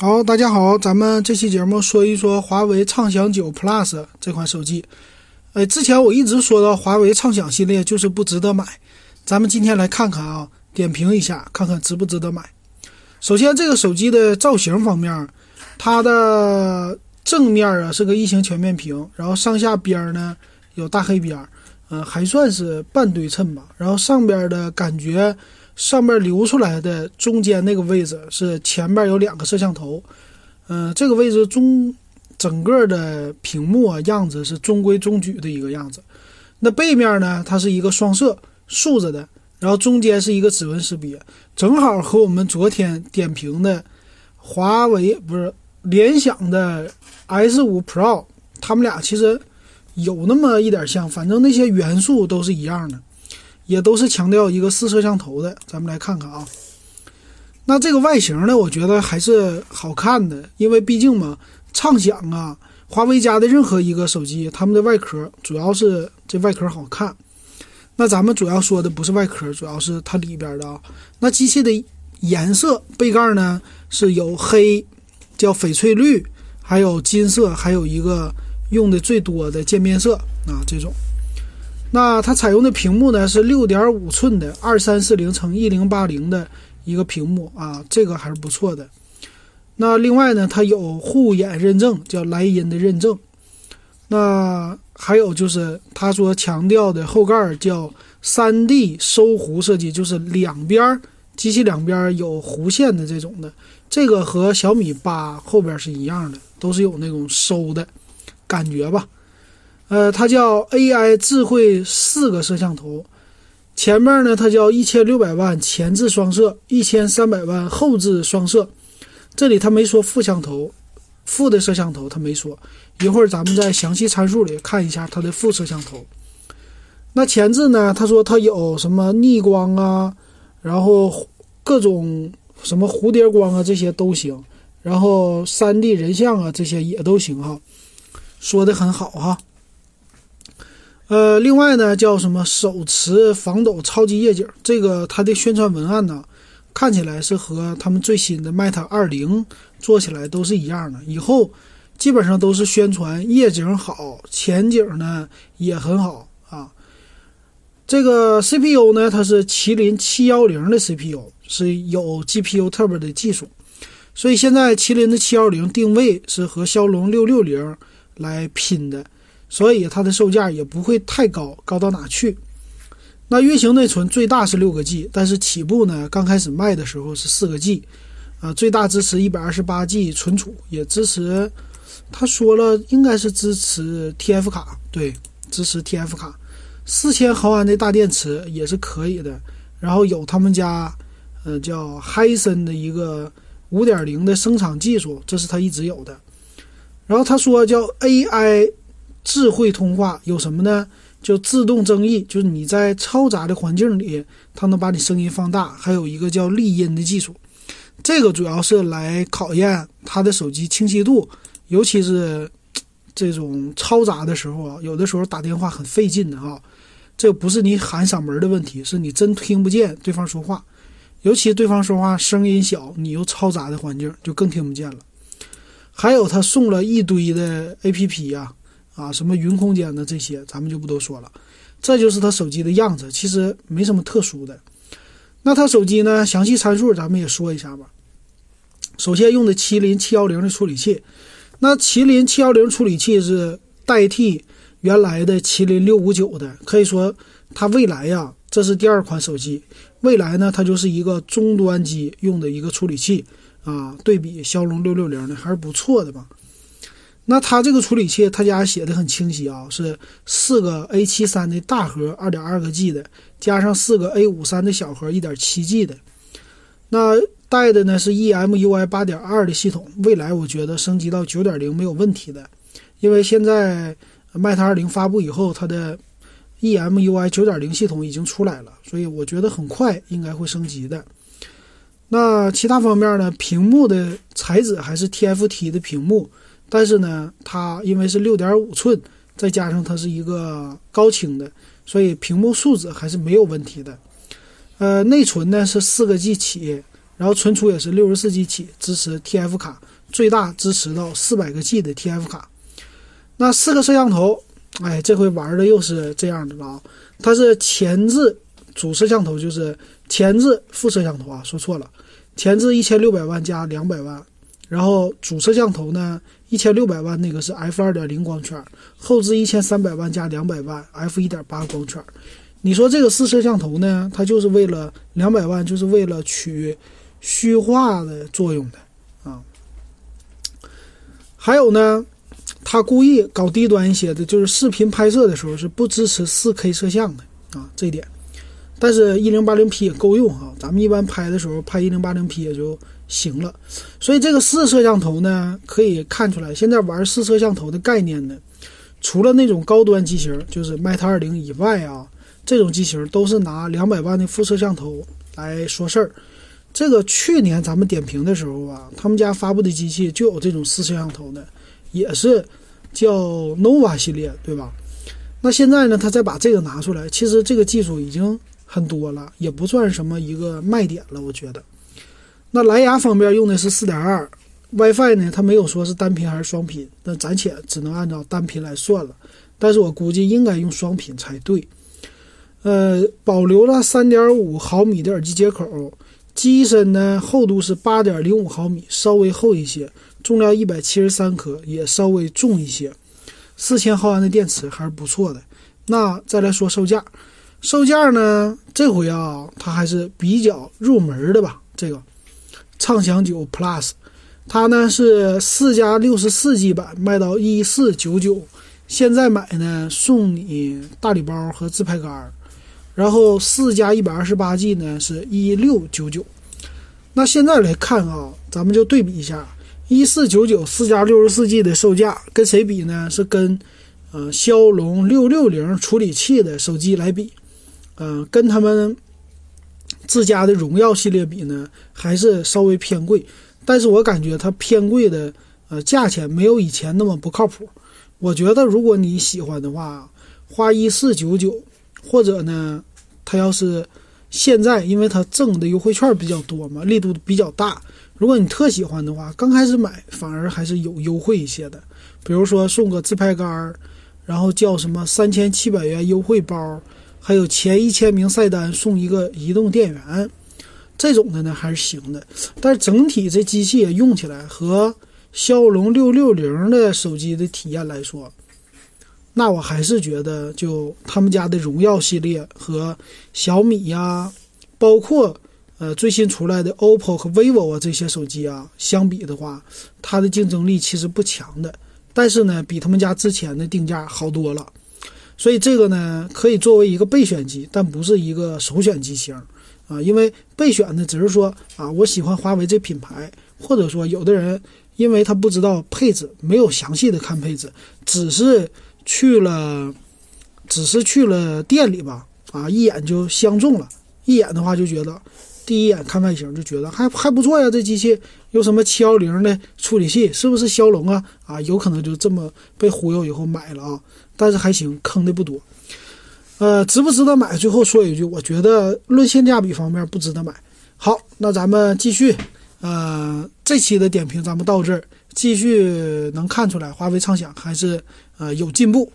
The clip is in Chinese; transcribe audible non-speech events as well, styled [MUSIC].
好，大家好，咱们这期节目说一说华为畅享九 Plus 这款手机。呃，之前我一直说到华为畅享系列就是不值得买，咱们今天来看看啊，点评一下，看看值不值得买。首先，这个手机的造型方面，它的正面啊是个异形全面屏，然后上下边呢有大黑边，嗯，还算是半对称吧。然后上边的感觉。上面留出来的中间那个位置是前面有两个摄像头，嗯，这个位置中整个的屏幕啊样子是中规中矩的一个样子。那背面呢，它是一个双摄竖着的，然后中间是一个指纹识别，正好和我们昨天点评的华为不是联想的 S 五 Pro，他们俩其实有那么一点像，反正那些元素都是一样的。也都是强调一个四摄像头的，咱们来看看啊。那这个外形呢，我觉得还是好看的，因为毕竟嘛，畅享啊，华为家的任何一个手机，他们的外壳主要是这外壳好看。那咱们主要说的不是外壳，主要是它里边的啊。那机器的颜色，背盖呢是有黑，叫翡翠绿，还有金色，还有一个用的最多的渐变色啊这种。那它采用的屏幕呢是六点五寸的二三四零乘一零八零的一个屏幕啊，这个还是不错的。那另外呢，它有护眼认证，叫莱茵的认证。那还有就是他说强调的后盖叫三 D 收弧设计，就是两边机器两边有弧线的这种的，这个和小米八后边是一样的，都是有那种收的感觉吧。呃，它叫 AI 智慧四个摄像头，前面呢它叫一千六百万前置双摄，一千三百万后置双摄。这里它没说副摄头，副的摄像头它没说。一会儿咱们在详细参数里看一下它的副摄像头。那前置呢？他说它有什么逆光啊，然后各种什么蝴蝶光啊这些都行，然后三 D 人像啊这些也都行哈，说的很好哈。呃，另外呢，叫什么手持防抖超级夜景，这个它的宣传文案呢，看起来是和他们最新的 Mate 二零做起来都是一样的。以后基本上都是宣传夜景好，前景呢也很好啊。这个 CPU 呢，它是麒麟七幺零的 CPU，是有 GPU Turbo 的技术，所以现在麒麟的七幺零定位是和骁龙六六零来拼的。所以它的售价也不会太高，高到哪去？那运行内存最大是六个 G，但是起步呢，刚开始卖的时候是四个 G，啊，最大支持一百二十八 G 存储，也支持，他说了应该是支持 TF 卡，对，支持 TF 卡，四千毫安的大电池也是可以的。然后有他们家，呃，叫海森的一个五点零的生产技术，这是他一直有的。然后他说叫 AI。智慧通话有什么呢？就自动增益，就是你在嘈杂的环境里，它能把你声音放大。还有一个叫丽音的技术，这个主要是来考验它的手机清晰度，尤其是 [TSK] 这种嘈杂的时候啊，有的时候打电话很费劲的哈。这不是你喊嗓门的问题，是你真听不见对方说话，尤其对方说话声音小，你又嘈杂的环境就更听不见了。还有他送了一堆的 A P P 呀。啊，什么云空间的这些，咱们就不多说了。这就是它手机的样子，其实没什么特殊的。那它手机呢？详细参数咱们也说一下吧。首先用的麒麟七幺零的处理器，那麒麟七幺零处理器是代替原来的麒麟六五九的，可以说它未来呀，这是第二款手机。未来呢，它就是一个终端机用的一个处理器啊，对比骁龙六六零的还是不错的吧。那它这个处理器，他家写的很清晰啊，是四个 A 七三的大核，二点二个 G 的，加上四个 A 五三的小核，一点七 G 的。那带的呢是 EMUI 八点二的系统，未来我觉得升级到九点零没有问题的，因为现在 Mate 二零发布以后，它的 EMUI 九点零系统已经出来了，所以我觉得很快应该会升级的。那其他方面呢，屏幕的材质还是 TFT 的屏幕。但是呢，它因为是六点五寸，再加上它是一个高清的，所以屏幕素质还是没有问题的。呃，内存呢是四个 G 起，然后存储也是六十四 G 起，支持 TF 卡，最大支持到四百个 G 的 TF 卡。那四个摄像头，哎，这回玩的又是这样的了啊！它是前置主摄像头，就是前置副摄像头啊，说错了，前置一千六百万加两百万，然后主摄像头呢一千六百万那个是 f 二点零光圈，后置一千三百万加两百万 f 一点八光圈。你说这个四摄像头呢，它就是为了两百万，就是为了取虚化的作用的啊。还有呢。他故意搞低端一些的，就是视频拍摄的时候是不支持 4K 摄像的啊，这一点。但是 1080P 也够用啊，咱们一般拍的时候拍 1080P 也就行了。所以这个四摄像头呢，可以看出来，现在玩四摄像头的概念呢，除了那种高端机型，就是 Mate 20以外啊，这种机型都是拿两百万的副摄像头来说事儿。这个去年咱们点评的时候啊，他们家发布的机器就有这种四摄像头的。也是叫 nova 系列，对吧？那现在呢，他再把这个拿出来，其实这个技术已经很多了，也不算什么一个卖点了，我觉得。那蓝牙方面用的是四点二，WiFi 呢，它没有说是单频还是双频，那暂且只能按照单频来算了。但是我估计应该用双频才对。呃，保留了三点五毫米的耳机接口，机身呢厚度是八点零五毫米，稍微厚一些。重量一百七十三克，也稍微重一些。四千毫安的电池还是不错的。那再来说售价，售价呢？这回啊，它还是比较入门的吧。这个畅享九 Plus，它呢是四加六十四 G 版，卖到一四九九。现在买呢，送你大礼包和自拍杆。然后四加一百二十八 G 呢是一六九九。那现在来看啊，咱们就对比一下。一四九九四加六十四 G 的售价跟谁比呢？是跟，呃，骁龙六六零处理器的手机来比，嗯，跟他们自家的荣耀系列比呢，还是稍微偏贵。但是我感觉它偏贵的，呃，价钱没有以前那么不靠谱。我觉得如果你喜欢的话，花一四九九，或者呢，它要是现在因为它赠的优惠券比较多嘛，力度比较大。如果你特喜欢的话，刚开始买反而还是有优惠一些的，比如说送个自拍杆儿，然后叫什么三千七百元优惠包，还有前一千名晒单送一个移动电源，这种的呢还是行的。但是整体这机器也用起来和骁龙六六零的手机的体验来说，那我还是觉得就他们家的荣耀系列和小米呀，包括。呃，最新出来的 OPPO 和 vivo 啊这些手机啊，相比的话，它的竞争力其实不强的。但是呢，比他们家之前的定价好多了。所以这个呢，可以作为一个备选机，但不是一个首选机型啊。因为备选的只是说啊，我喜欢华为这品牌，或者说有的人因为他不知道配置，没有详细的看配置，只是去了，只是去了店里吧，啊，一眼就相中了，一眼的话就觉得。第一眼看外形就觉得还还不错呀，这机器有什么七幺零的处理器，是不是骁龙啊？啊，有可能就这么被忽悠以后买了啊。但是还行，坑的不多。呃，值不值得买？最后说一句，我觉得论性价比方面不值得买。好，那咱们继续。呃，这期的点评咱们到这儿，继续能看出来华为畅享还是呃有进步。